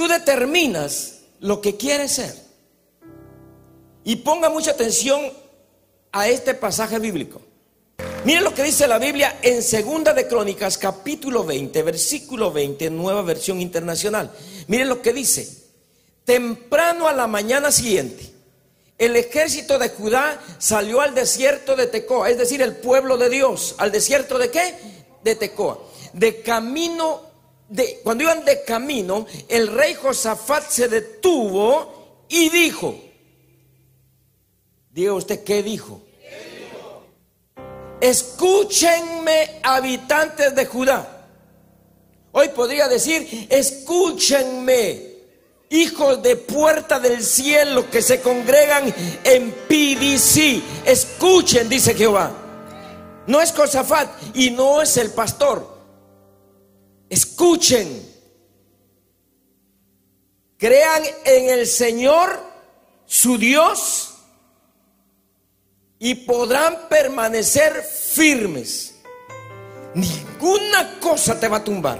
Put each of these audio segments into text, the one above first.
tú determinas lo que quieres ser. Y ponga mucha atención a este pasaje bíblico. Miren lo que dice la Biblia en Segunda de Crónicas, capítulo 20, versículo 20, nueva versión internacional. Miren lo que dice. Temprano a la mañana siguiente, el ejército de Judá salió al desierto de Tecoa, es decir, el pueblo de Dios. ¿Al desierto de qué? De Tecoa. De camino, cuando iban de camino, el rey Josafat se detuvo y dijo, diga usted, ¿qué dijo? Escúchenme, habitantes de Judá. Hoy podría decir, escúchenme, hijos de puerta del cielo que se congregan en PDC. Escuchen, dice Jehová. No es Josafat y no es el pastor. Escuchen. Crean en el Señor, su Dios y podrán permanecer firmes. Ninguna cosa te va a tumbar.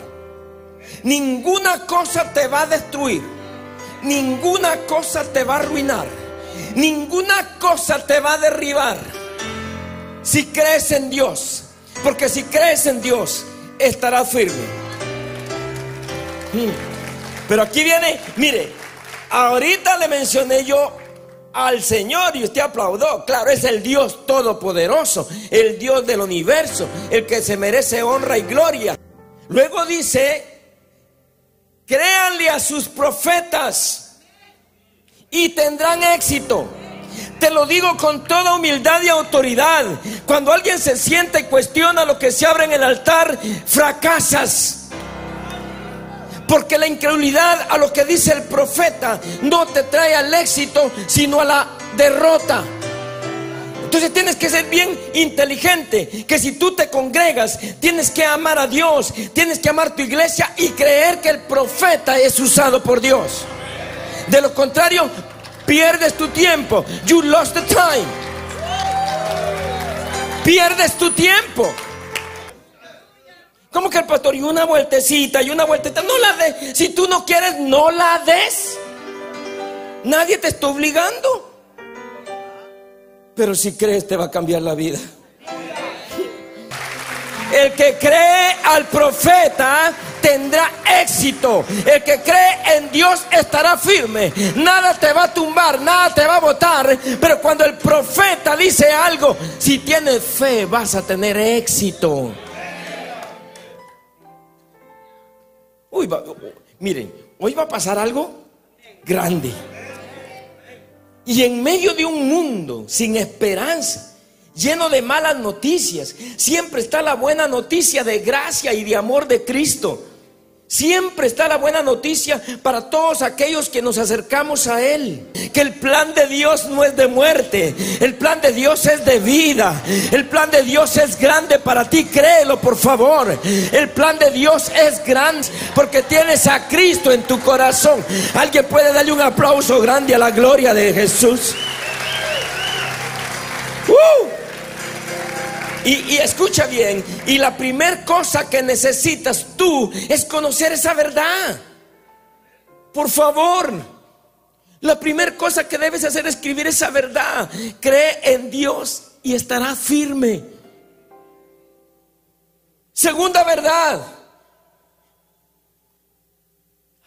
Ninguna cosa te va a destruir. Ninguna cosa te va a arruinar. Ninguna cosa te va a derribar. Si crees en Dios. Porque si crees en Dios, estarás firme. Pero aquí viene, mire, ahorita le mencioné yo al Señor y usted aplaudó. Claro, es el Dios todopoderoso, el Dios del universo, el que se merece honra y gloria. Luego dice, créanle a sus profetas y tendrán éxito. Te lo digo con toda humildad y autoridad. Cuando alguien se siente y cuestiona lo que se abre en el altar, fracasas. Porque la incredulidad a lo que dice el profeta no te trae al éxito, sino a la derrota. Entonces tienes que ser bien inteligente, que si tú te congregas, tienes que amar a Dios, tienes que amar tu iglesia y creer que el profeta es usado por Dios. De lo contrario, pierdes tu tiempo. You lost the time. Pierdes tu tiempo. ¿Cómo que el pastor? Y una vueltecita, y una vueltecita. No la des. Si tú no quieres, no la des. Nadie te está obligando. Pero si crees, te va a cambiar la vida. El que cree al profeta tendrá éxito. El que cree en Dios estará firme. Nada te va a tumbar, nada te va a botar. Pero cuando el profeta dice algo, si tienes fe, vas a tener éxito. Miren, hoy va a pasar algo grande. Y en medio de un mundo sin esperanza, lleno de malas noticias, siempre está la buena noticia de gracia y de amor de Cristo. Siempre está la buena noticia para todos aquellos que nos acercamos a Él. Que el plan de Dios no es de muerte. El plan de Dios es de vida. El plan de Dios es grande para ti. Créelo, por favor. El plan de Dios es grande porque tienes a Cristo en tu corazón. Alguien puede darle un aplauso grande a la gloria de Jesús. ¡Uh! Y, escucha bien, y la primera cosa que necesitas tú es conocer esa verdad. Por favor, la primera cosa que debes hacer es escribir esa verdad. Cree en Dios y estará firme. Segunda verdad,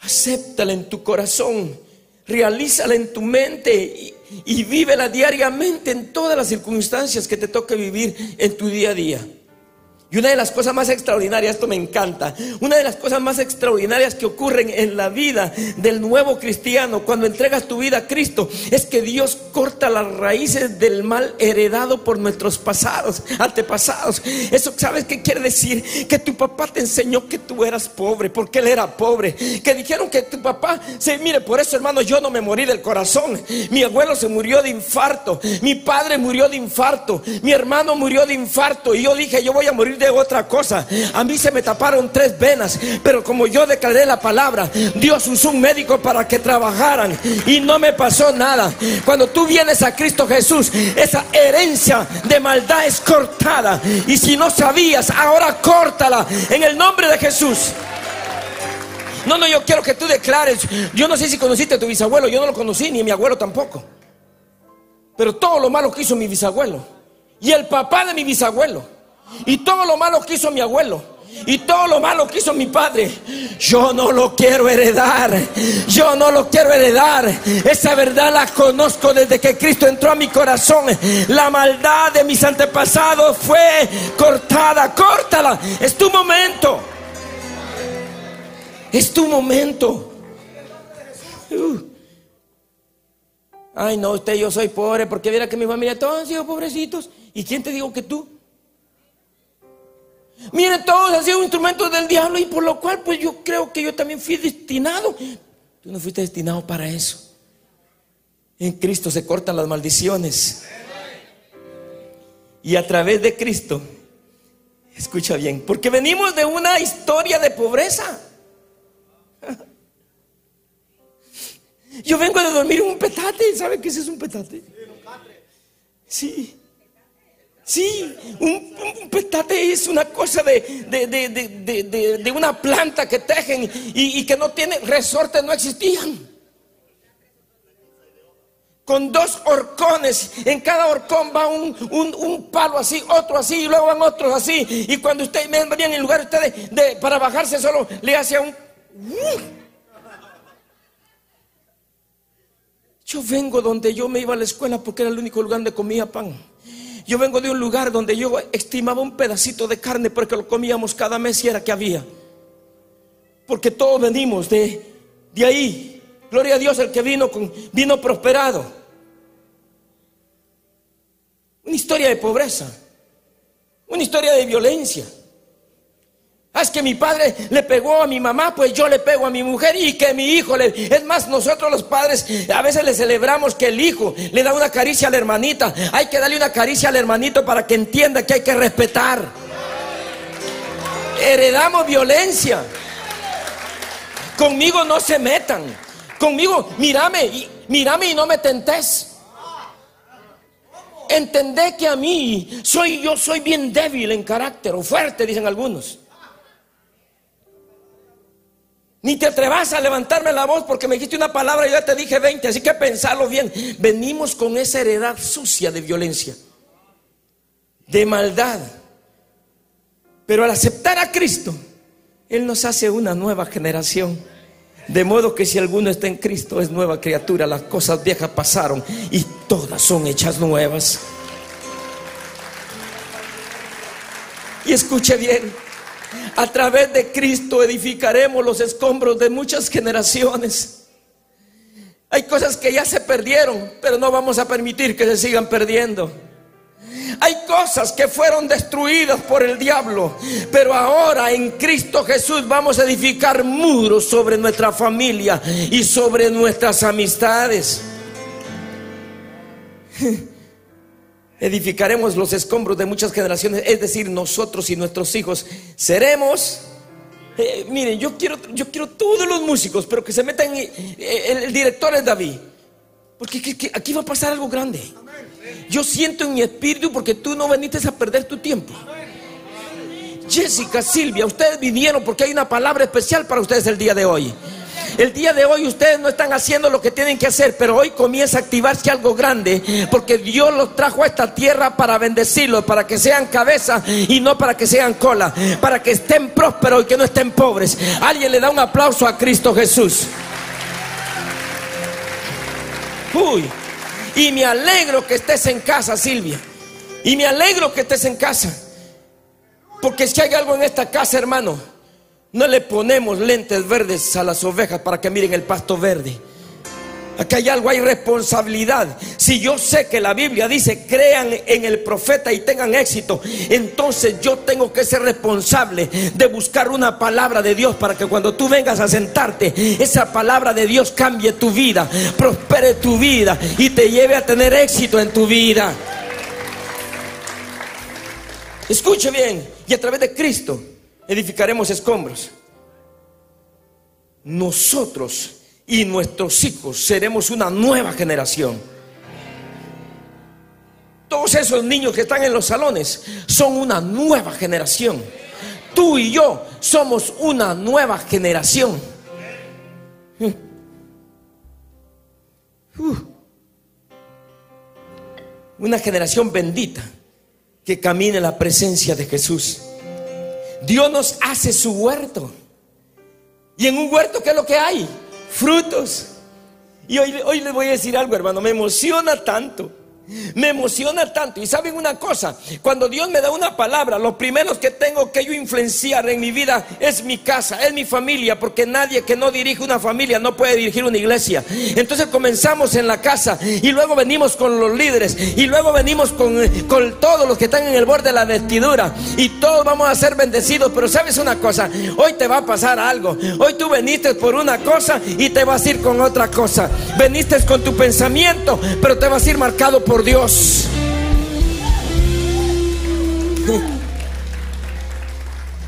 acéptala en tu corazón, realízala en tu mente y vívela diariamente en todas las circunstancias que te toque vivir en tu día a día. Y una de las cosas más extraordinarias, esto me encanta, una de las cosas más extraordinarias que ocurren en la vida del nuevo cristiano cuando entregas tu vida a Cristo es que Dios corta las raíces del mal heredado por nuestros pasados, antepasados. Eso, ¿sabes qué quiere decir? Que tu papá te enseñó que tú eras pobre, porque él era pobre. Que dijeron que tu papá, se mire, por eso hermano, yo no me morí del corazón. Mi abuelo se murió de infarto, mi padre murió de infarto, mi hermano murió de infarto. Y yo dije, yo voy a morir de otra cosa. A mí se me taparon tres venas, pero como yo declaré la palabra, Dios usó un médico para que trabajaran y no me pasó nada. Cuando tú vienes a Cristo Jesús, esa herencia de maldad es cortada. Y si no sabías, ahora córtala en el nombre de Jesús. No, no, yo quiero que tú declares. Yo no sé si conociste a tu bisabuelo, yo no lo conocí, ni mi abuelo tampoco. Pero todo lo malo que hizo mi bisabuelo. Y el papá de mi bisabuelo. Y todo lo malo que hizo mi abuelo y todo lo malo que hizo mi padre, yo no lo quiero heredar. Yo no lo quiero heredar. Esa verdad la conozco desde que Cristo entró a mi corazón. La maldad de mis antepasados fue cortada. Córtala. Es tu momento. Es tu momento. Uh. Ay, no, usted, yo soy pobre porque viera que mi familia todos han sido pobrecitos. ¿Y quién te dijo que tú? Miren, todos han sido instrumentos del diablo y por lo cual pues yo creo que yo también fui destinado. Tú no fuiste destinado para eso. En Cristo se cortan las maldiciones. Y a través de Cristo, escucha bien, porque venimos de una historia de pobreza. Yo vengo de dormir en un petate, ¿sabe qué es un petate? Sí. Sí, un, petate es una cosa de, de, una planta que tejen y, que no tiene resortes, no existían. Con dos horcones, en cada horcón va un, palo así, otro así, y luego van otros así. Y cuando ustedes venían en lugar ustedes de, para bajarse solo, le hacía un... Yo vengo donde yo me iba a la escuela porque era el único lugar donde comía pan. Yo vengo de un lugar donde yo estimaba un pedacito de carne porque lo comíamos cada mes y era que había. Porque todos venimos de, de ahí. Gloria a Dios, el que vino, con, vino prosperado. Una historia de pobreza. Una historia de violencia. Ah, es que mi padre le pegó a mi mamá, pues yo le pego a mi mujer y que mi hijo le... Es más, nosotros los padres a veces le celebramos que el hijo le da una caricia a la hermanita. Hay que darle una caricia al hermanito para que entienda que hay que respetar. Heredamos violencia. Conmigo no se metan. Conmigo, mírame, y, mírame y no me tentes. Entendé que a mí soy yo soy bien débil en carácter o fuerte, dicen algunos. Ni te atrevas a levantarme la voz porque me dijiste una palabra y ya te dije 20, así que pensarlo bien. Venimos con esa heredad sucia de violencia, de maldad. Pero al aceptar a Cristo, Él nos hace una nueva generación. De modo que si alguno está en Cristo es nueva criatura, las cosas viejas pasaron y todas son hechas nuevas. Y escuche bien, a través de Cristo edificaremos los escombros de muchas generaciones. Hay cosas que ya se perdieron, pero no vamos a permitir que se sigan perdiendo. Hay cosas que fueron destruidas por el diablo, pero ahora en Cristo Jesús vamos a edificar muros sobre nuestra familia y sobre nuestras amistades. Edificaremos los escombros de muchas generaciones, es decir, nosotros y nuestros hijos seremos. Eh, miren, yo quiero, yo quiero todos los músicos, pero que se metan. Eh, el, director es David, porque aquí va a pasar algo grande. Yo siento en mi espíritu porque tú no veniste a perder tu tiempo. Jessica, Silvia, ustedes vinieron porque hay una palabra especial para ustedes el día de hoy. El día de hoy ustedes no están haciendo lo que tienen que hacer, pero hoy comienza a activarse algo grande, porque Dios los trajo a esta tierra para bendecirlos, para que sean cabeza y no para que sean cola, para que estén prósperos y que no estén pobres. Alguien le da un aplauso a Cristo Jesús. Uy, y me alegro que estés en casa, Silvia. Y me alegro que estés en casa. Porque si hay algo en esta casa, hermano, no le ponemos lentes verdes a las ovejas para que miren el pasto verde. Aquí hay algo, hay responsabilidad. Si yo sé que la Biblia dice, crean en el profeta y tengan éxito, entonces yo tengo que ser responsable de buscar una palabra de Dios para que cuando tú vengas a sentarte, esa palabra de Dios cambie tu vida, prospere tu vida y te lleve a tener éxito en tu vida. Escuche bien, y a través de Cristo edificaremos escombros. Nosotros y nuestros hijos seremos una nueva generación. Todos esos niños que están en los salones son una nueva generación. Tú y yo somos una nueva generación. Uh. Una generación bendita que camine en la presencia de Jesús. Dios nos hace su huerto. Y en un huerto, ¿qué es lo que hay? Frutos. Y hoy, hoy les voy a decir algo, hermano, me emociona tanto me emociona tanto. Y saben una cosa, cuando Dios me da una palabra, lo primero que tengo que yo influenciar en mi vida es mi casa, es mi familia, porque nadie que no dirige una familia no puede dirigir una iglesia. Entonces comenzamos en la casa y luego venimos con los líderes y luego venimos con, con todos los que están en el borde de la vestidura y todos vamos a ser bendecidos. Pero sabes una cosa, hoy te va a pasar algo. Hoy tú veniste por una cosa y te vas a ir con otra cosa. Veniste con tu pensamiento, pero te vas a ir marcado por por Dios.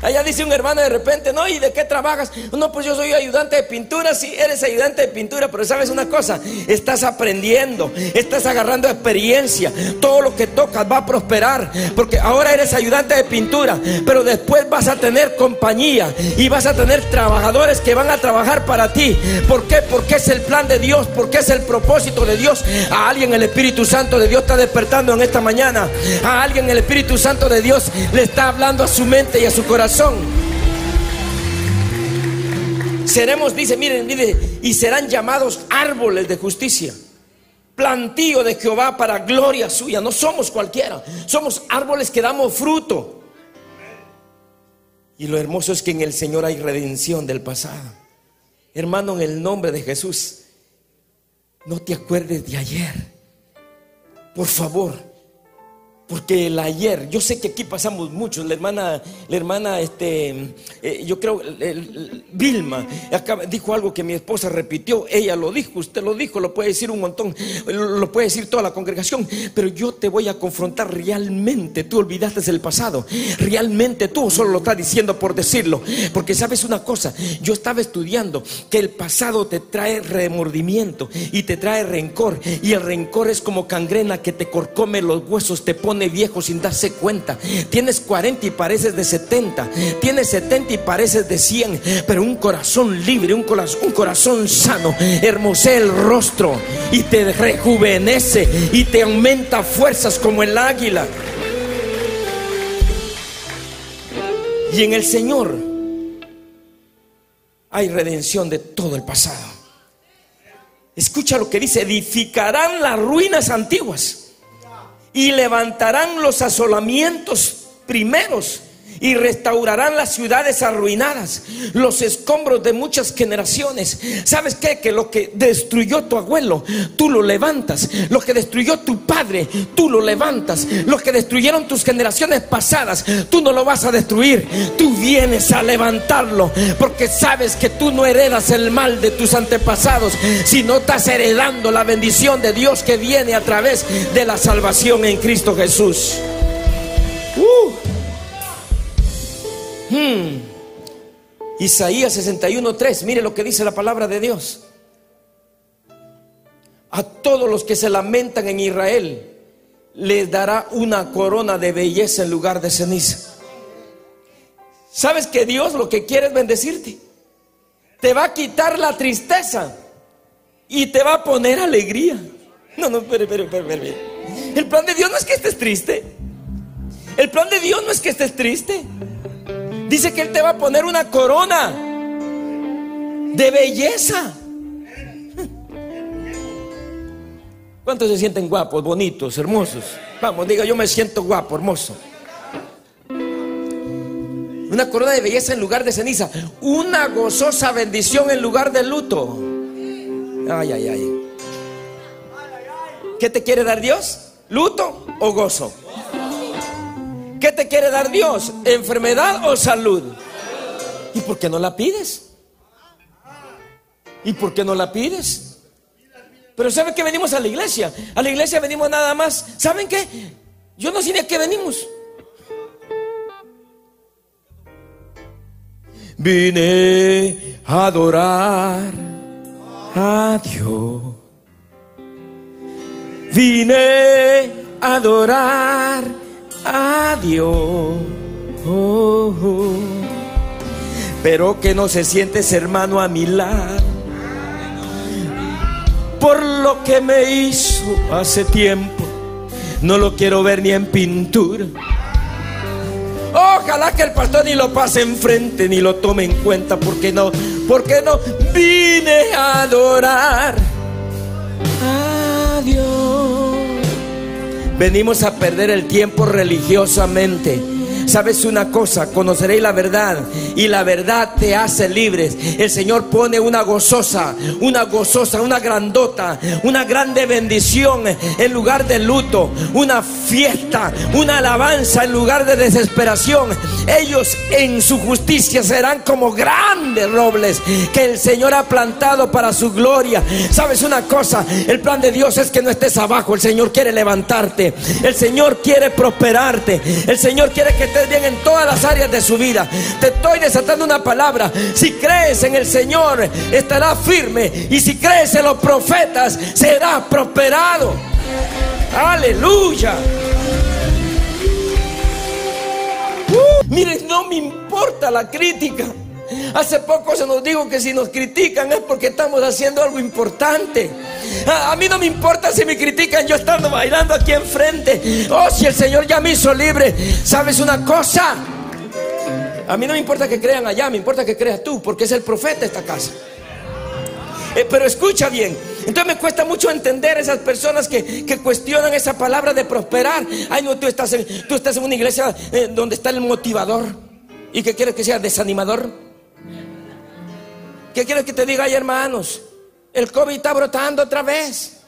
Allá dice un hermano de repente, no, ¿y de qué trabajas? No, pues yo soy ayudante de pintura, sí, eres ayudante de pintura, pero sabes una cosa, estás aprendiendo, estás agarrando experiencia, todo lo que tocas va a prosperar, porque ahora eres ayudante de pintura, pero después vas a tener compañía y vas a tener trabajadores que van a trabajar para ti. ¿Por qué? Porque es el plan de Dios, porque es el propósito de Dios. A alguien el Espíritu Santo de Dios está despertando en esta mañana, a alguien el Espíritu Santo de Dios le está hablando a su mente y a su corazón Seremos, dice, miren, miren, y serán llamados árboles de justicia. Plantío de Jehová para gloria suya. No somos cualquiera, somos árboles que damos fruto. Y lo hermoso es que en el Señor hay redención del pasado. Hermano, en el nombre de Jesús, no te acuerdes de ayer. Por favor, porque el ayer, yo sé que aquí pasamos muchos, la hermana, la hermana, este, eh, yo creo, Vilma, dijo algo que mi esposa repitió, ella lo dijo, usted lo dijo, lo puede decir un montón, lo puede decir toda la congregación, pero yo te voy a confrontar realmente, tú olvidaste el pasado, realmente tú solo lo estás diciendo por decirlo, porque sabes una cosa, yo estaba estudiando que el pasado te trae remordimiento y te trae rencor, y el rencor es como cangrena que te corcome los huesos, te pone viejo sin darse cuenta. Tienes 40 y pareces de 70. Tienes 70 y pareces de 100. Pero un corazón libre, un corazón, un corazón sano, hermosea el rostro y te rejuvenece y te aumenta fuerzas como el águila. Y en el Señor hay redención de todo el pasado. Escucha lo que dice, edificarán las ruinas antiguas y levantarán los asolamientos primeros y restaurarán las ciudades arruinadas, los escombros de muchas generaciones. ¿Sabes qué? Que lo que destruyó tu abuelo, tú lo levantas. Lo que destruyó tu padre, tú lo levantas. Lo que destruyeron tus generaciones pasadas, tú no lo vas a destruir. Tú vienes a levantarlo porque sabes que tú no heredas el mal de tus antepasados, sino estás heredando la bendición de Dios que viene a través de la salvación en Cristo Jesús. Uh. Hmm. Isaías 61:3, mire lo que dice la palabra de Dios. A todos los que se lamentan en Israel les dará una corona de belleza en lugar de ceniza. ¿Sabes que Dios lo que quiere es bendecirte? Te va a quitar la tristeza y te va a poner alegría. No, no, espere, espere, espere, El plan de Dios no es que estés triste. El plan de Dios no es que estés triste. Dice que Él te va a poner una corona de belleza. ¿Cuántos se sienten guapos, bonitos, hermosos? Vamos, diga, yo me siento guapo, hermoso. Una corona de belleza en lugar de ceniza. Una gozosa bendición en lugar de luto. Ay, ay, ay. ¿Qué te quiere dar Dios? ¿Luto o gozo? ¿Qué te quiere dar Dios? ¿Enfermedad o salud? ¿Y por qué no la pides? ¿Y por qué no la pides? Pero ¿saben que venimos a la iglesia? A la iglesia venimos nada más. ¿Saben qué? Yo no sé ni a qué venimos. Vine a adorar a Dios. Vine a adorar adiós. Pero que no se sientes hermano a mi lado. por lo que me hizo hace tiempo. No lo quiero ver ni en pintura. Ojalá que el pastor ni lo pase enfrente ni lo tome en cuenta, porque no, porque no vine a adorar. Venimos a perder el tiempo religiosamente Sabes una cosa, conoceréis la verdad y la verdad te hace libres. El Señor pone una gozosa, una gozosa, una grandota, una grande bendición en lugar de luto, una fiesta, una alabanza en lugar de desesperación. Ellos en su justicia serán como grandes robles que el Señor ha plantado para su gloria. Sabes una cosa, el plan de Dios es que no estés abajo, el Señor quiere levantarte, el Señor quiere prosperarte, el Señor quiere que bien en todas las áreas de su vida. Te estoy desatando una palabra. Si crees en el Señor, estará firme. Y si crees en los profetas, será prosperado. Aleluya. Uh, miren, no me importa la crítica. Hace poco se nos dijo que si nos critican es porque estamos haciendo algo importante. A, mí no me importa si me critican yo estando bailando aquí enfrente. Oh, si el Señor ya me hizo libre. ¿Sabes una cosa? A mí no me importa que crean allá, me importa que creas tú, porque es el profeta de esta casa. Eh, pero escucha bien. Entonces me cuesta mucho entender esas personas que, cuestionan esa palabra de prosperar. Ay, no, tú estás en, tú estás en una iglesia eh, donde está el motivador. ¿Y que quieres que sea desanimador? ¿Qué quieres que te diga ahí, hermanos? El COVID está brotando otra vez.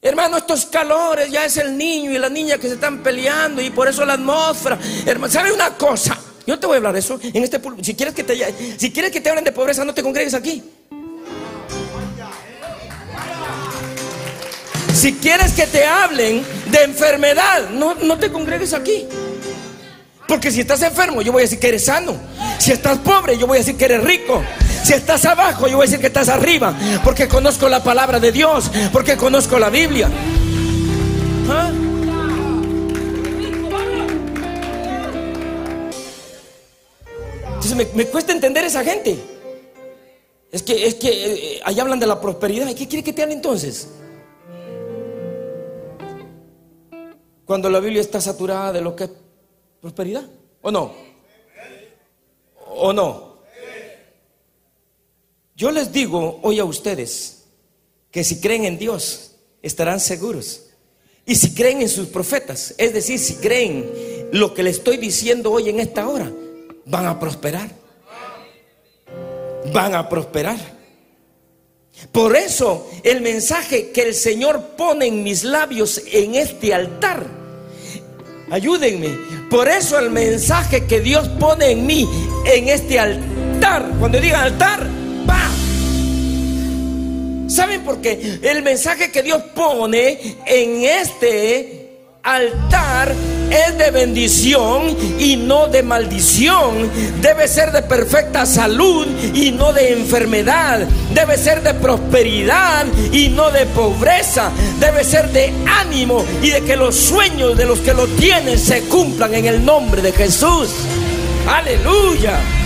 Hermano, estos calores ya es el niño y la niña que se están peleando y por eso la atmósfera. Hermano, ¿sabe una cosa? Yo te voy a hablar de eso en este si quieres que te si quieres que te hablen de pobreza, no te congregues aquí. Si quieres que te hablen de enfermedad, no, no te congregues aquí. Porque si estás enfermo, yo voy a decir que eres sano. Si estás pobre, yo voy a decir que eres rico. Si estás abajo, yo voy a decir que estás arriba. Porque conozco la palabra de Dios. Porque conozco la Biblia. ¿Ah? Entonces me, cuesta entender esa gente. Es que, es que eh, ahí hablan de la prosperidad. ¿Y qué quiere que te hable entonces? Cuando la Biblia está saturada de lo que prosperidad. ¿O no? ¿O no? Yo les digo hoy a ustedes que si creen en Dios, estarán seguros. Y si creen en sus profetas, es decir, si creen lo que le estoy diciendo hoy en esta hora, van a prosperar. Van a prosperar. Por eso el mensaje que el Señor pone en mis labios en este altar, ayúdenme, por eso el mensaje que Dios pone en mí, en este altar, cuando diga altar, va. ¿Saben por qué? El mensaje que Dios pone en este altar es de bendición y no de maldición. Debe ser de perfecta salud y no de enfermedad. Debe ser de prosperidad y no de pobreza. Debe ser de ánimo y de que los sueños de los que lo tienen se cumplan en el nombre de Jesús. Aleluya.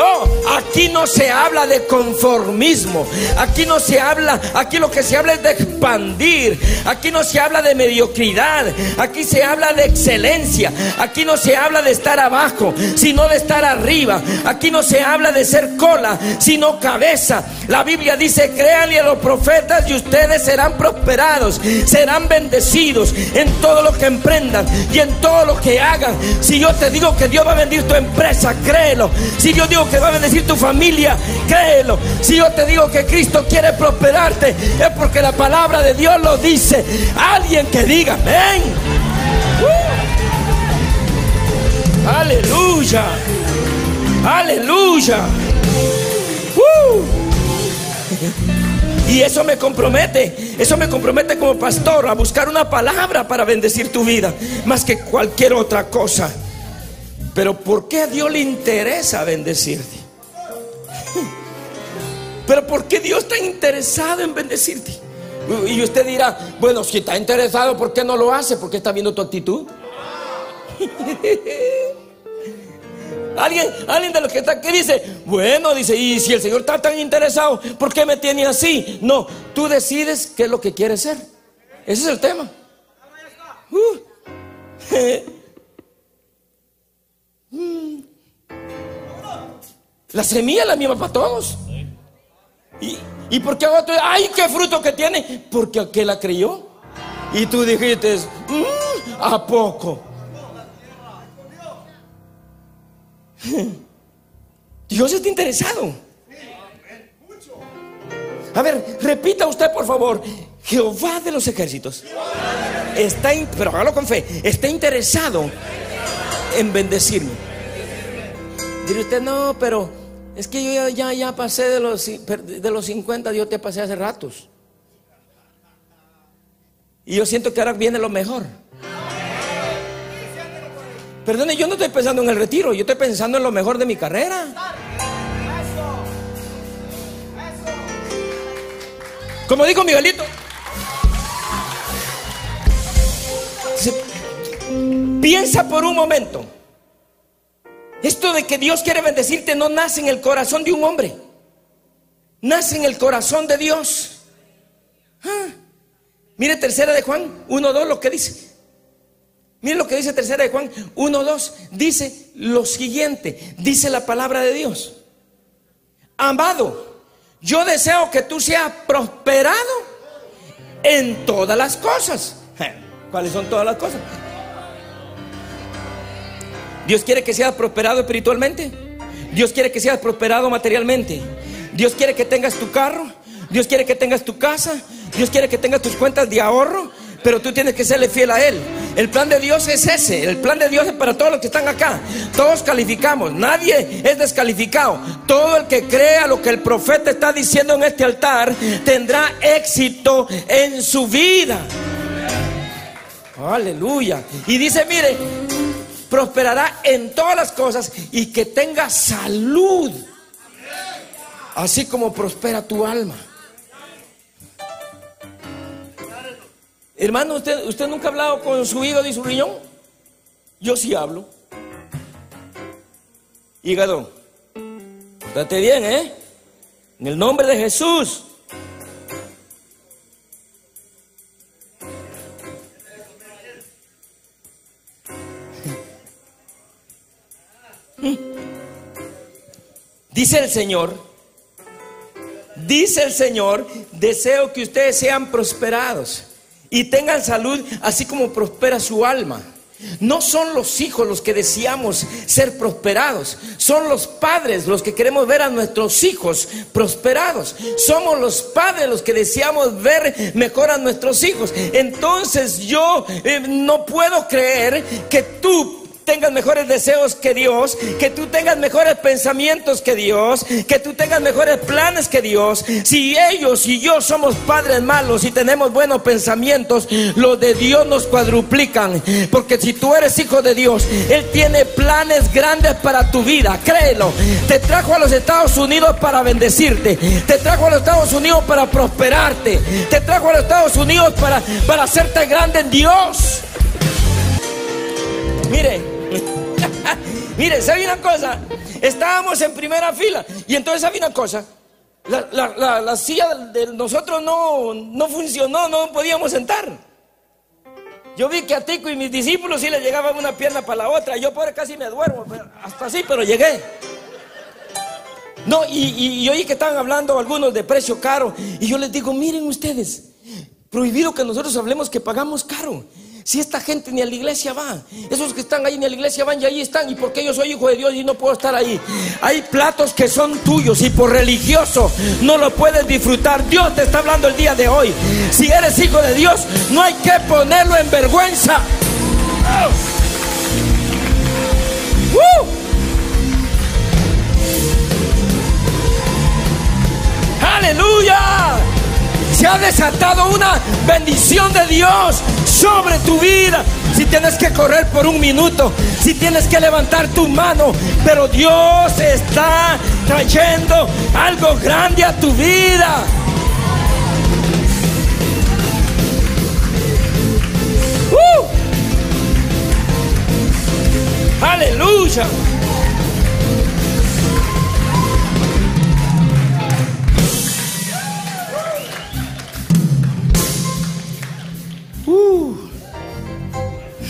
Oh, aquí no se habla de conformismo. Aquí no se habla, aquí lo que se habla es de expandir. Aquí no se habla de mediocridad. Aquí se habla de excelencia. Aquí no se habla de estar abajo, sino de estar arriba. Aquí no se habla de ser cola, sino cabeza. La Biblia dice, créanle a los profetas y ustedes serán prosperados, serán bendecidos en todo lo que emprendan y en todo lo que hagan. Si yo te digo que Dios va a bendir tu empresa, créelo. Si yo digo que va a bendecir tu familia, créelo. Si yo te digo que Cristo quiere prosperarte, es porque la palabra de Dios lo dice. Alguien que diga, ven. Uh. Aleluya. Aleluya. Uh. Y eso me compromete, eso me compromete como pastor a buscar una palabra para bendecir tu vida, más que cualquier otra cosa. Pero ¿por qué a Dios le interesa bendecirte? Pero ¿por qué Dios está interesado en bendecirte? Y usted dirá, bueno, si está interesado, ¿por qué no lo hace? Porque está viendo tu actitud. Alguien, alguien de los que está aquí dice, bueno, dice, y si el Señor está tan interesado, ¿por qué me tiene así? No, tú decides qué es lo que quieres ser. Ese es el tema. Uh. La semilla es la misma para todos. ¿Y, y por qué otro? ¡Ay, qué fruto que tiene! Porque aquel la creyó. Y tú dijiste, mm, ¿a poco? Dios está interesado. A ver, repita usted por favor, Jehová de los ejércitos está, pero hágalo con fe, está interesado en bendecirme. Dice usted, no, pero es que yo ya, ya, pasé de los, de los 50, yo te pasé hace ratos. Y yo siento que ahora viene lo mejor. Perdone, yo no estoy pensando en el retiro, yo estoy pensando en lo mejor de mi carrera. Como dijo Miguelito. Piensa por un momento. Esto de que Dios quiere bendecirte no nace en el corazón de un hombre. Nace en el corazón de Dios. Ah. Mire tercera de Juan 1.2 lo que dice. Miren lo que dice tercera de Juan 1.2. Dice lo siguiente. Dice la palabra de Dios. Amado, yo deseo que tú seas prosperado en todas las cosas. ¿Cuáles son todas las cosas? Dios quiere que seas prosperado espiritualmente. Dios quiere que seas prosperado materialmente. Dios quiere que tengas tu carro. Dios quiere que tengas tu casa. Dios quiere que tengas tus cuentas de ahorro. Pero tú tienes que serle fiel a Él. El plan de Dios es ese. El plan de Dios es para todos los que están acá. Todos calificamos. Nadie es descalificado. Todo el que crea lo que el profeta está diciendo en este altar tendrá éxito en su vida. Aleluya. Y dice, mire, prosperará en todas las cosas y que tenga salud. Así como prospera tu alma. Hermano, ¿usted, ¿usted nunca ha hablado con su hígado y su riñón? Yo sí hablo. Hígado, date bien, ¿eh? En el nombre de Jesús. Dice el Señor, dice el Señor, deseo que ustedes sean prosperados y tengan salud así como prospera su alma. No son los hijos los que deseamos ser prosperados, son los padres los que queremos ver a nuestros hijos prosperados. Somos los padres los que deseamos ver mejor a nuestros hijos. Entonces yo eh, no puedo creer que tú tengas mejores deseos que Dios, que tú tengas mejores pensamientos que Dios, que tú tengas mejores planes que Dios. Si ellos y yo somos padres malos y tenemos buenos pensamientos, los de Dios nos cuadruplican. Porque si tú eres hijo de Dios, Él tiene planes grandes para tu vida, créelo. Te trajo a los Estados Unidos para bendecirte, te trajo a los Estados Unidos para prosperarte, te trajo a los Estados Unidos para, para hacerte grande en Dios. Mire, Mire, ¿sabe una cosa? Estábamos en primera fila y entonces ¿sabe una cosa? La, silla de nosotros no, no funcionó, no podíamos sentar. Yo vi que a Tico y mis discípulos sí le llegaba una pierna para la otra. Yo por casi me duermo, hasta así, pero llegué. No, y, y, oí que estaban hablando algunos de precio caro. Y yo les digo, miren ustedes, prohibido que nosotros hablemos que pagamos caro. Si esta gente ni a la iglesia va, esos que están ahí ni a la iglesia van y ahí están, y porque yo soy hijo de Dios y no puedo estar ahí. Hay platos que son tuyos y por religioso no lo puedes disfrutar. Dios te está hablando el día de hoy. Si eres hijo de Dios, no hay que ponerlo en vergüenza. Aleluya. Se ha desatado una bendición de Dios sobre tu vida. Si tienes que correr por un minuto, si tienes que levantar tu mano, pero Dios está trayendo algo grande a tu vida. ¡Uh! Aleluya.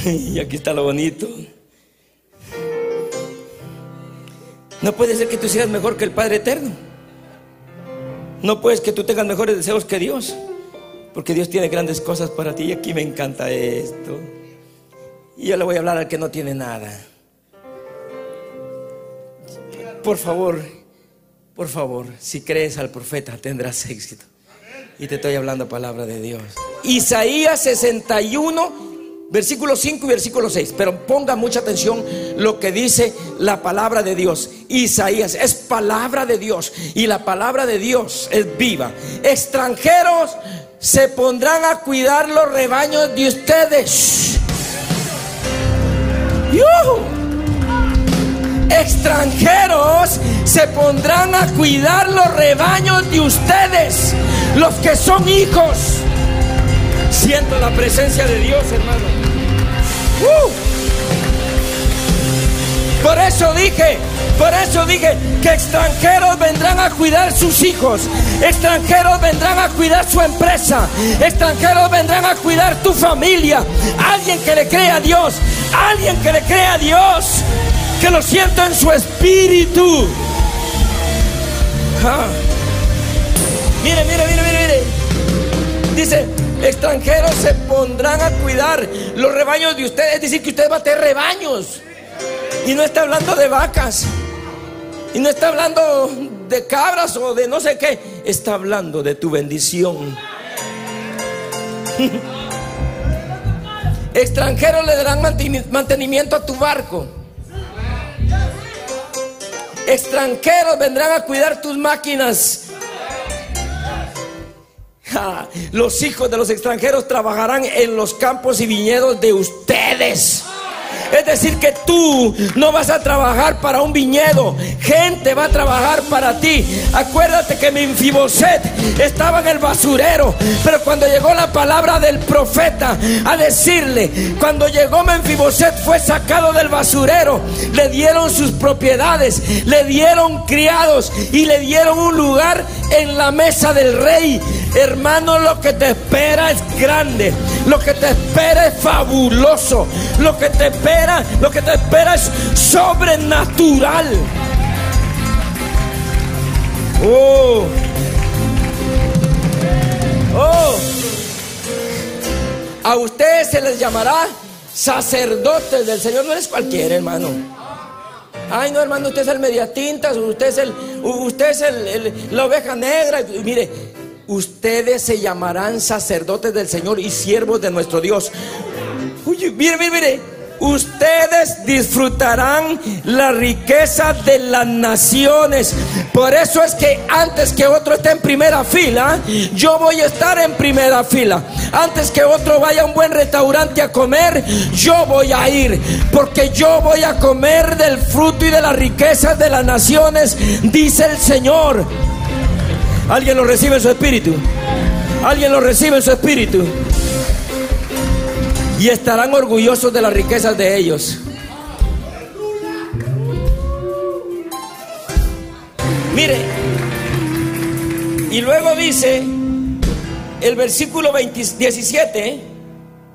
Y aquí está lo bonito. No puede ser que tú seas mejor que el Padre Eterno. No puedes que tú tengas mejores deseos que Dios. Porque Dios tiene grandes cosas para ti y aquí me encanta esto. Y yo le voy a hablar al que no tiene nada. Por favor, por favor, si crees al profeta tendrás éxito. Y te estoy hablando palabra de Dios. Isaías 61 versículo 5 y versículo 6. Pero ponga mucha atención lo que dice la palabra de Dios. Isaías es palabra de Dios y la palabra de Dios es viva. Extranjeros se pondrán a cuidar los rebaños de ustedes. Extranjeros se pondrán a cuidar los rebaños de ustedes, los que son hijos. Siento la presencia de Dios, hermano. Por eso dije, por eso dije que extranjeros vendrán a cuidar sus hijos, extranjeros vendrán a cuidar su empresa, extranjeros vendrán a cuidar tu familia. Alguien que le crea a Dios, alguien que le crea a Dios, que lo sienta en su espíritu. Ah. Mire, mire, mire, mire, mire. Dice, extranjeros se pondrán a cuidar los rebaños de ustedes. Es decir, que usted va a tener rebaños. Y no está hablando de vacas. Y no está hablando de cabras o de no sé qué. Está hablando de tu bendición. Extranjeros le darán mantenimiento a tu barco. Extranjeros vendrán a cuidar tus máquinas los hijos de los extranjeros trabajarán en los campos y viñedos de ustedes. Es decir, que tú no vas a trabajar para un viñedo, gente va a trabajar para ti. Acuérdate que Menfiboset estaba en el basurero, pero cuando llegó la palabra del profeta a decirle, cuando llegó Menfiboset fue sacado del basurero, le dieron sus propiedades, le dieron criados y le dieron un lugar en la mesa del rey. Hermano, lo que te espera es grande, lo que te espera es fabuloso, lo que te espera lo que te espera es sobrenatural. Oh. Oh. A ustedes se les llamará sacerdotes del Señor. No es cualquier hermano. Ay, no, hermano, usted es el mediatintas, usted es el, usted es el, la oveja negra. mire, ustedes se llamarán sacerdotes del Señor y siervos de nuestro Dios. Uy, mire, mire, mire ustedes disfrutarán la riqueza de las naciones. Por eso es que antes que otro esté en primera fila, yo voy a estar en primera fila. Antes que otro vaya a un buen restaurante a comer, yo voy a ir. Porque yo voy a comer del fruto y de las riquezas de las naciones, dice el Señor. ¿Alguien lo recibe en su espíritu? ¿Alguien lo recibe en su espíritu? y estarán orgullosos de las riquezas de ellos. Mire, y luego dice el versículo 17,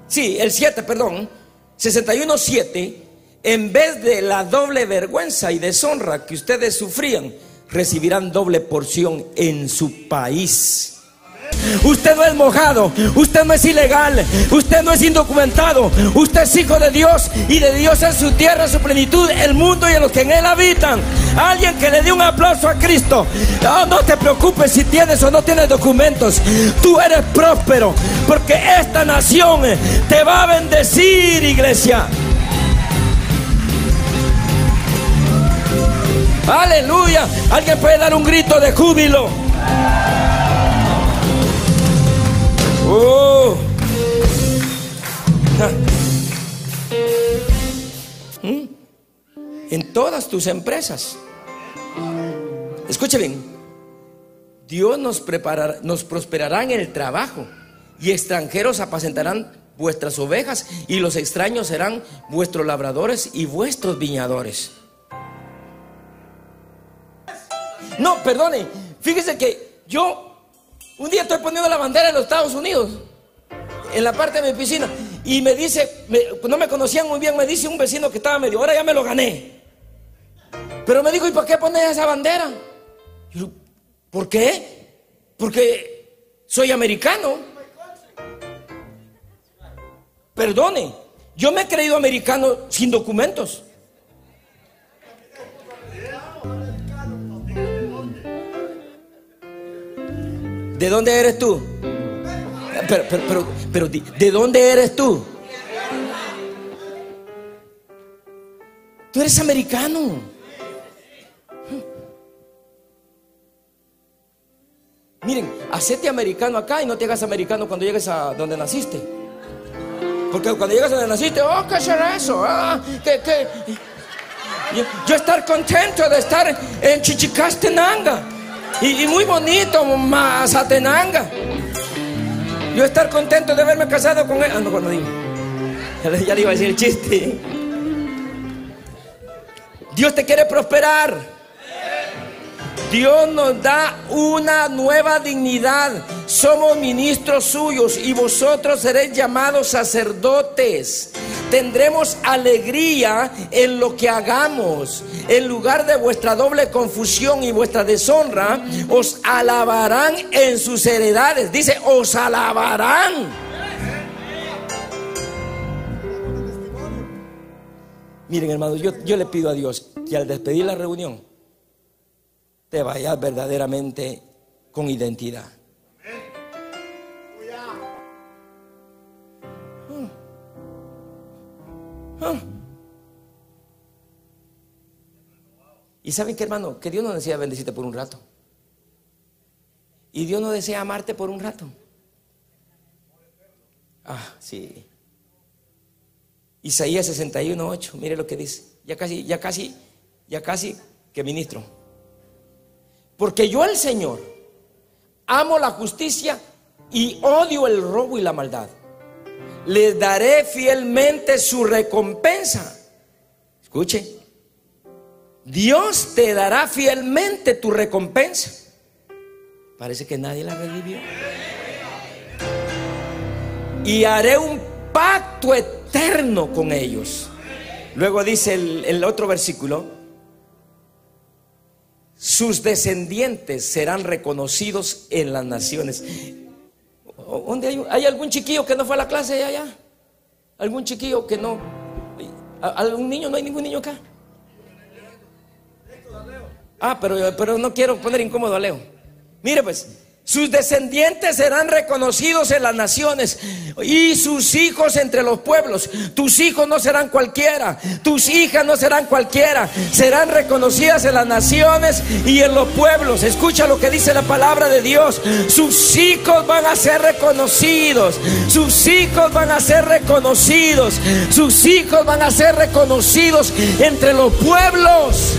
sí, el 7, perdón, 61, 7, en vez de la doble vergüenza y deshonra que ustedes sufrían, recibirán doble porción en su país. Usted no es mojado, usted no es ilegal, usted no es indocumentado, usted es hijo de Dios y de Dios en su tierra, su plenitud, el mundo y en los que en él habitan. Alguien que le dé un aplauso a Cristo. Oh, no te preocupes si tienes o no tienes documentos. Tú eres próspero porque esta nación te va a bendecir, iglesia. Aleluya. Alguien puede dar un grito de júbilo. Oh. ¿Mm? En todas tus empresas. Escuche bien. Dios nos, preparará, nos prosperará en el trabajo y extranjeros apacentarán vuestras ovejas y los extraños serán vuestros labradores y vuestros viñadores. No, perdone, fíjese que yo un día estoy poniendo la bandera de los Estados Unidos en la parte de mi piscina Y me dice, no me conocían muy bien, me dice un vecino que estaba medio, ahora ya me lo gané. Pero me dijo, ¿y por qué pones esa bandera? ¿Por qué? Porque soy americano. Perdone, yo me he creído americano sin documentos. ¿De dónde eres tú? Pero, pero, pero, ¿de dónde eres tú? Tú eres americano. Miren, hacete americano acá y no te hagas americano cuando llegues a donde naciste. Porque cuando llegas a donde naciste, oh, ¿qué será eso? Ah, ¿qué, qué? Yo, estar contento de estar en Chichicastenanga. Y, muy bonito, Mazatenanga. Yo estar contento de haberme casado con él. Ah, no, cuando digo. Ya le iba a decir el chiste. Dios te quiere prosperar. Dios nos da una nueva dignidad. Somos ministros suyos y vosotros seréis llamados sacerdotes. Tendremos alegría en lo que hagamos. En lugar de vuestra doble confusión y vuestra deshonra, os alabarán en sus heredades. Dice, os alabarán. Miren, hermanos, yo, yo le pido a Dios que al despedir la reunión te vayas verdaderamente con identidad. Y saben que hermano, que Dios no desea bendecirte por un rato. Y Dios no desea amarte por un rato. Ah, sí. Isaías 61, 8, mire lo que dice. Ya casi, ya casi, ya casi que ministro. Porque yo el Señor amo la justicia y odio el robo y la maldad. Les daré fielmente su recompensa. Escuche, Dios te dará fielmente tu recompensa. Parece que nadie la revivió. Y haré un pacto eterno con ellos. Luego dice el, otro versículo, sus descendientes serán reconocidos en las naciones. ¿Dónde hay, algún chiquillo que no fue a la clase allá? ¿Algún chiquillo que no? ¿Algún niño? ¿No hay ningún niño acá? Ah, pero, pero no quiero poner incómodo a Leo. Mire pues, sus descendientes serán reconocidos en las naciones y sus hijos entre los pueblos. Tus hijos no serán cualquiera, tus hijas no serán cualquiera. Serán reconocidas en las naciones y en los pueblos. Escucha lo que dice la palabra de Dios. Sus hijos van a ser reconocidos. Sus hijos van a ser reconocidos. Sus hijos van a ser reconocidos entre los pueblos.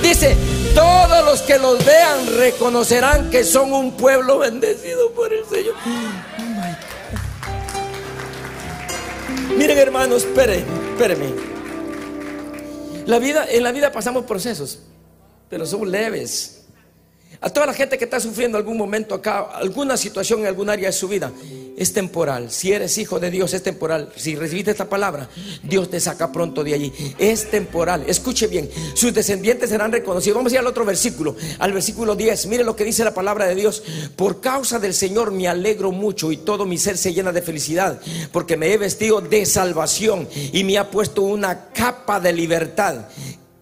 Dice, todos los que los vean reconocerán que son un pueblo bendecido por el Señor. Miren hermanos, esperen, espérenme. La vida, en la vida pasamos procesos, pero son leves. A toda la gente que está sufriendo algún momento acá, alguna situación en algún área de su vida, es temporal. Si eres hijo de Dios, es temporal. Si recibiste esta palabra, Dios te saca pronto de allí. Es temporal. Escuche bien, sus descendientes serán reconocidos. Vamos a ir al otro versículo, al versículo 10. Mire lo que dice la palabra de Dios. Por causa del Señor me alegro mucho y todo mi ser se llena de felicidad, porque me he vestido de salvación y me ha puesto una capa de libertad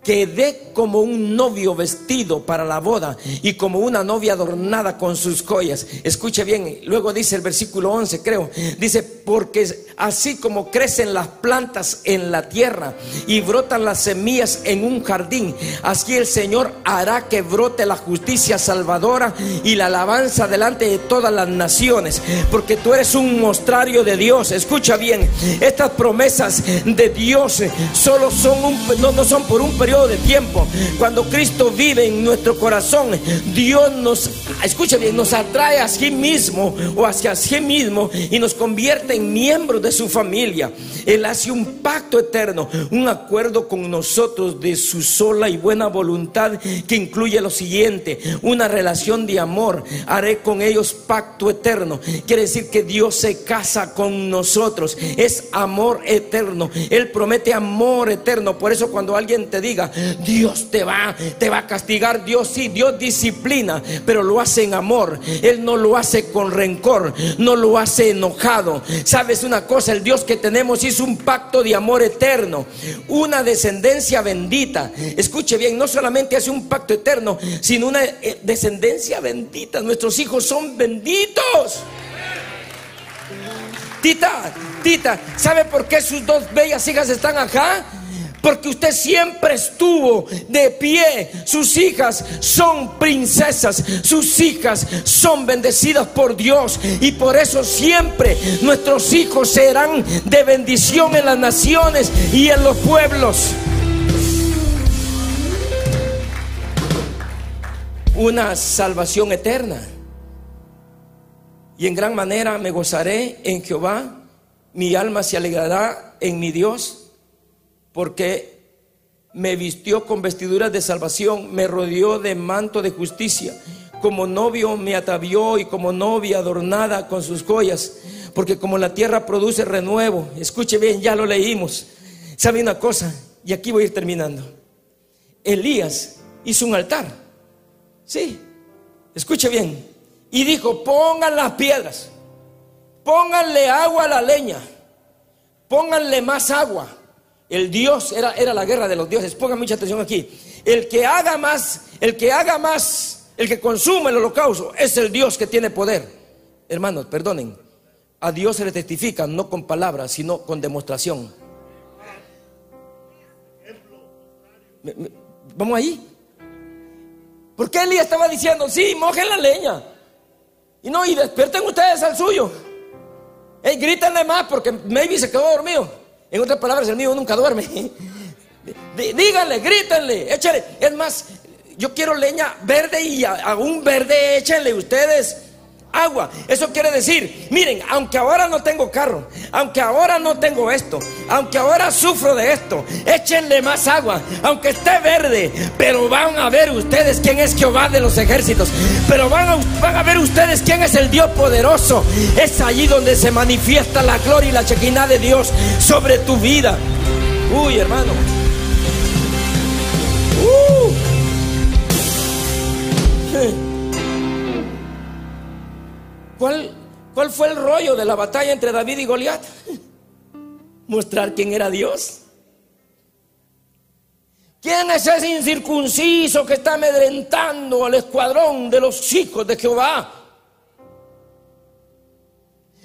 quedé como un novio vestido para la boda y como una novia adornada con sus joyas. Escuche bien, luego dice el versículo 11, creo, dice, porque así como crecen las plantas en la tierra y brotan las semillas en un jardín, así el Señor hará que brote la justicia salvadora y la alabanza delante de todas las naciones, porque tú eres un mostrario de Dios. Escucha bien, estas promesas de Dios solo son un, no, no son por un periodo de tiempo. Cuando Cristo vive en nuestro corazón, Dios nos, escucha bien, nos atrae a sí mismo o hacia sí mismo y nos convierte en miembros de su familia. Él hace un pacto eterno, un acuerdo con nosotros de su sola y buena voluntad que incluye lo siguiente, una relación de amor. Haré con ellos pacto eterno. Quiere decir que Dios se casa con nosotros. Es amor eterno. Él promete amor eterno. Por eso cuando alguien te diga, Dios te va, te va a castigar, Dios sí, Dios disciplina, pero lo hace en amor. Él no lo hace con rencor, no lo hace enojado. ¿Sabes una cosa? El Dios que tenemos hizo un pacto de amor eterno, una descendencia bendita. Escuche bien, no solamente hace un pacto eterno, sino una eh, descendencia bendita. Nuestros hijos son benditos. Tita, Tita, ¿sabe por qué sus dos bellas hijas están acá? Porque usted siempre estuvo de pie. Sus hijas son princesas. Sus hijas son bendecidas por Dios. Y por eso siempre nuestros hijos serán de bendición en las naciones y en los pueblos. Una salvación eterna. Y en gran manera me gozaré en Jehová. Mi alma se alegrará en mi Dios porque me vistió con vestiduras de salvación, me rodeó de manto de justicia, como novio me atavió y como novia adornada con sus joyas, porque como la tierra produce renuevo, escuche bien, ya lo leímos. ¿Sabe una cosa? Y aquí voy a ir terminando. Elías hizo un altar. Sí, escuche bien. Y dijo, pongan las piedras, pónganle agua a la leña, pónganle más agua el Dios era, era la guerra de los dioses. Pongan mucha atención aquí. El que haga más, el que haga más, el que consume el holocausto, es el Dios que tiene poder. Hermanos, perdonen. A Dios se le testifica no con palabras, sino con demostración. Vamos ahí. ¿Por qué Elías estaba diciendo, sí, mojen la leña? Y no, y despierten ustedes al suyo. Hey, grítenle más porque maybe se quedó dormido. En otras palabras, el mío nunca duerme. Díganle, grítenle, échale. Es más, yo quiero leña verde y aún verde, échenle ustedes agua. Eso quiere decir, miren, aunque ahora no tengo carro, aunque ahora no tengo esto, aunque ahora sufro de esto, échenle más agua, aunque esté verde, pero van a ver ustedes quién es Jehová de los ejércitos, pero van a, van a ver ustedes quién es el Dios poderoso. Es allí donde se manifiesta la gloria y la chequina de Dios sobre tu vida. Uy, hermano. ¿Cuál, ¿Cuál fue el rollo de la batalla entre David y Goliat? Mostrar quién era Dios. ¿Quién es ese incircunciso que está amedrentando al escuadrón de los hijos de Jehová?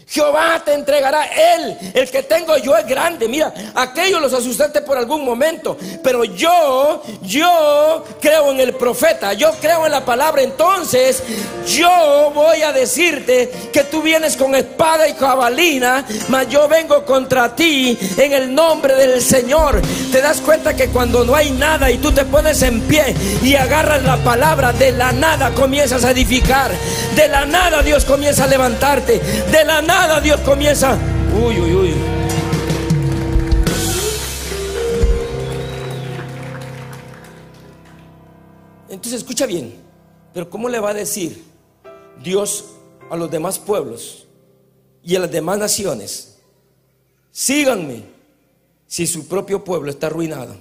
Jehová te entregará Él. El que tengo yo es grande. Mira, aquellos los asustaste por algún momento. Pero yo, yo creo en el profeta. Yo creo en la palabra. Entonces, yo voy a decirte que tú vienes con espada y cabalina. Mas yo vengo contra ti en el nombre del Señor. Te das cuenta que cuando no hay nada y tú te pones en pie y agarras la palabra, de la nada comienzas a edificar. De la nada Dios comienza a levantarte. De la nada Dios comienza. Uy, uy, uy. Entonces escucha bien, pero ¿cómo le va a decir Dios a los demás pueblos y a las demás naciones? Síganme si su propio pueblo está arruinado,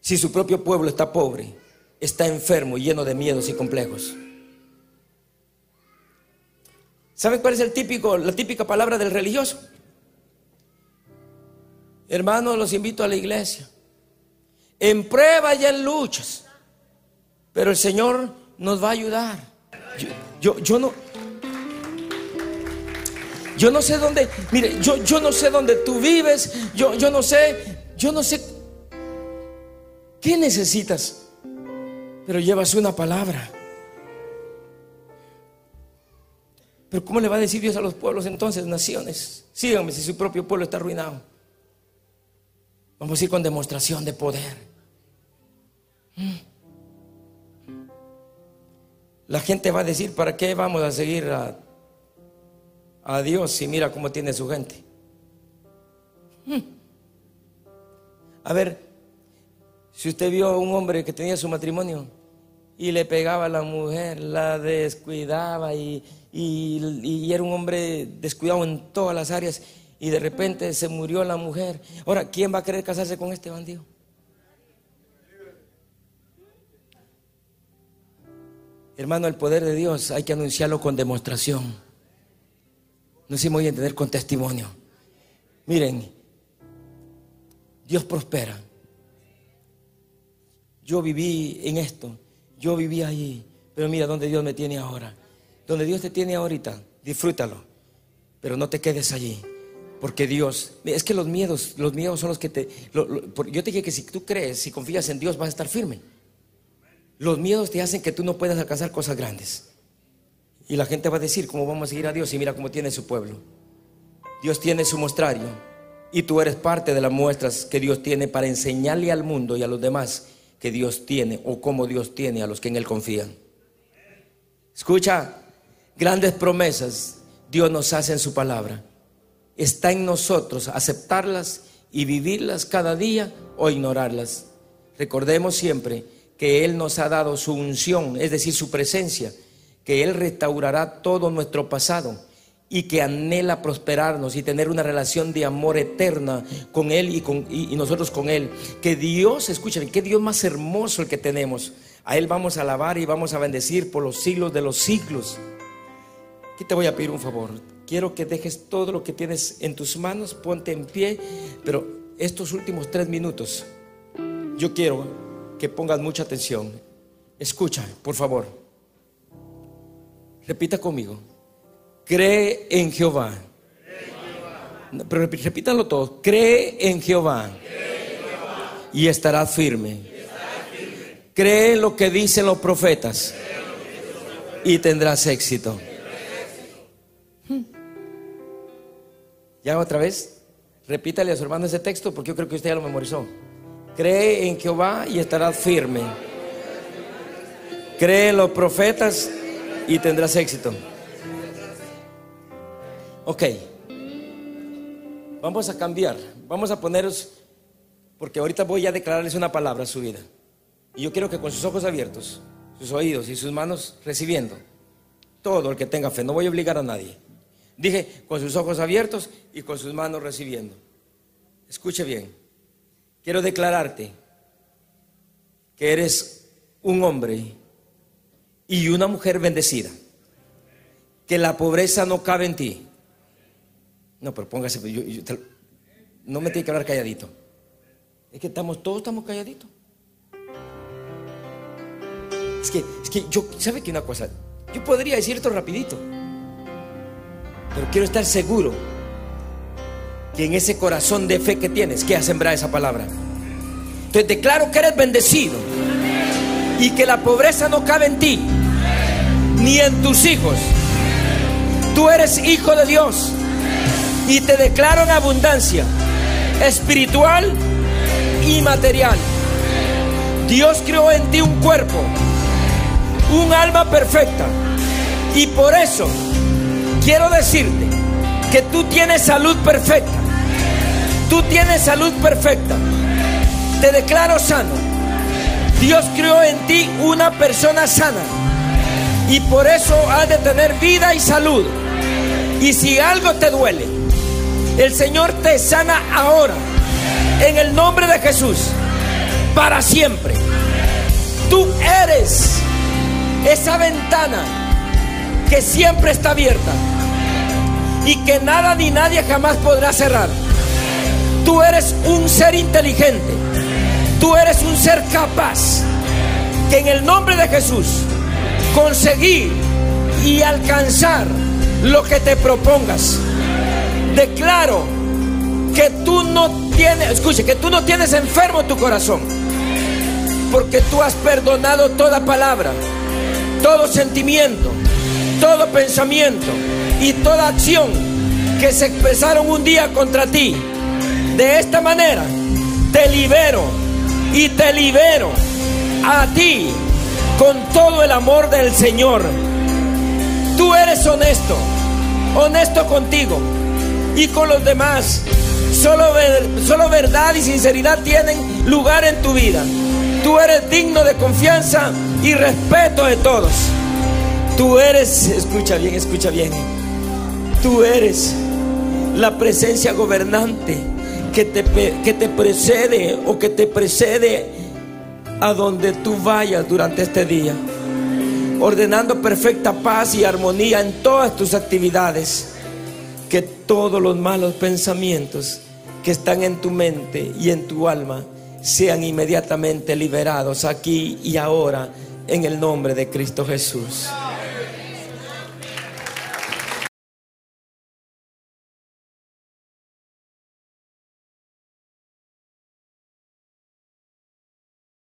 si su propio pueblo está pobre, está enfermo y lleno de miedos y complejos. ¿Saben cuál es el típico, la típica palabra del religioso? Hermanos, los invito a la iglesia. En pruebas y en luchas. Pero el Señor nos va a ayudar. Yo, yo, no. Yo no sé dónde, mire, yo, yo no sé dónde tú vives, yo, yo no sé, yo no sé qué necesitas, pero llevas una palabra. Pero ¿cómo le va a decir Dios a los pueblos entonces, naciones? Síganme si su propio pueblo está arruinado. Vamos a ir con demostración de poder. La gente va a decir, ¿para qué vamos a seguir a a Dios y mira cómo tiene su gente. A ver, si usted vio a un hombre que tenía su matrimonio y le pegaba a la mujer, la descuidaba y, era un hombre descuidado en todas las áreas y de repente se murió la mujer. Ahora, ¿quién va a querer casarse con este bandido? Hermano, el poder de Dios hay que anunciarlo con demostración. No se voy a entender con testimonio. Miren, Dios prospera. Yo viví en esto, yo viví allí, pero mira dónde Dios me tiene ahora. Donde Dios te tiene ahorita, disfrútalo, pero no te quedes allí. Porque Dios, es que los miedos, los miedos son los que te... yo te dije que si tú crees, si confías en Dios, vas a estar firme. Los miedos te hacen que tú no puedas alcanzar cosas grandes. Y la gente va a decir, ¿cómo vamos a seguir a Dios? Y mira cómo tiene su pueblo. Dios tiene su mostrario. Y tú eres parte de las muestras que Dios tiene para enseñarle al mundo y a los demás que Dios tiene o cómo Dios tiene a los que en Él confían. Escucha, grandes promesas Dios nos hace en su palabra. Está en nosotros aceptarlas y vivirlas cada día o ignorarlas. Recordemos siempre que Él nos ha dado su unción, es decir, su presencia, que Él restaurará todo nuestro pasado y que anhela prosperarnos y tener una relación de amor eterna con Él y, con, nosotros con Él. Que Dios, escuchen, que Dios más hermoso el que tenemos. A Él vamos a alabar y vamos a bendecir por los siglos de los siglos. Aquí te voy a pedir un favor. Quiero que dejes todo lo que tienes en tus manos, ponte en pie, pero estos últimos tres minutos, yo quiero que pongas mucha atención. Escucha, por favor. Repita conmigo. Cree en Jehová. Pero repítalo todo. Cree en Jehová. Y estarás firme. Cree lo que dicen los profetas. Y tendrás éxito. Ya otra vez. Repítale a su hermano ese texto porque yo creo que usted ya lo memorizó. Cree en Jehová y estarás firme. Cree en los profetas y tendrás éxito. Ok. Vamos a cambiar. Vamos a poneros, porque ahorita voy a declararles una palabra a su vida. Y yo quiero que con sus ojos abiertos, sus oídos y sus manos recibiendo, todo el que tenga fe, no voy a obligar a nadie. Dije, con sus ojos abiertos y con sus manos recibiendo. Escuche bien quiero declararte que eres un hombre y una mujer bendecida. Que la pobreza no cabe en ti. No, pero póngase, no me tiene que hablar calladito. Es que estamos, todos estamos calladitos. Es que, es que yo, ¿sabe que una cosa? Yo podría decir esto rapidito, pero quiero estar seguro que en ese corazón de fe que tienes, que has sembrado esa palabra. Entonces declaro que eres bendecido y que la pobreza no cabe en ti, ni en tus hijos. Tú eres hijo de Dios y te declaro en abundancia espiritual y material. Dios creó en ti un cuerpo, un alma perfecta. Y por eso quiero decirte que tú tienes salud perfecta. Tú tienes salud perfecta. Te declaro sano. Dios creó en ti una persona sana. Y por eso has de tener vida y salud. Y si algo te duele, el Señor te sana ahora. En el nombre de Jesús. Para siempre. Tú eres esa ventana que siempre está abierta. Y que nada ni nadie jamás podrá cerrar. Tú eres un ser inteligente. Tú eres un ser capaz que en el nombre de Jesús conseguir y alcanzar lo que te propongas. Declaro que tú no tienes, escuche, que tú no tienes enfermo tu corazón. Porque tú has perdonado toda palabra, todo sentimiento, todo pensamiento y toda acción que se expresaron un día contra ti de esta manera te libero y te libero a ti con todo el amor del Señor. Tú eres honesto, honesto contigo y con los demás. Solo, solo verdad y sinceridad tienen lugar en tu vida. Tú eres digno de confianza y respeto de todos. Tú eres, escucha bien, escucha bien. Tú eres la presencia gobernante que te, que te precede o que te precede a donde tú vayas durante este día, ordenando perfecta paz y armonía en todas tus actividades, que todos los malos pensamientos que están en tu mente y en tu alma sean inmediatamente liberados aquí y ahora en el nombre de Cristo Jesús.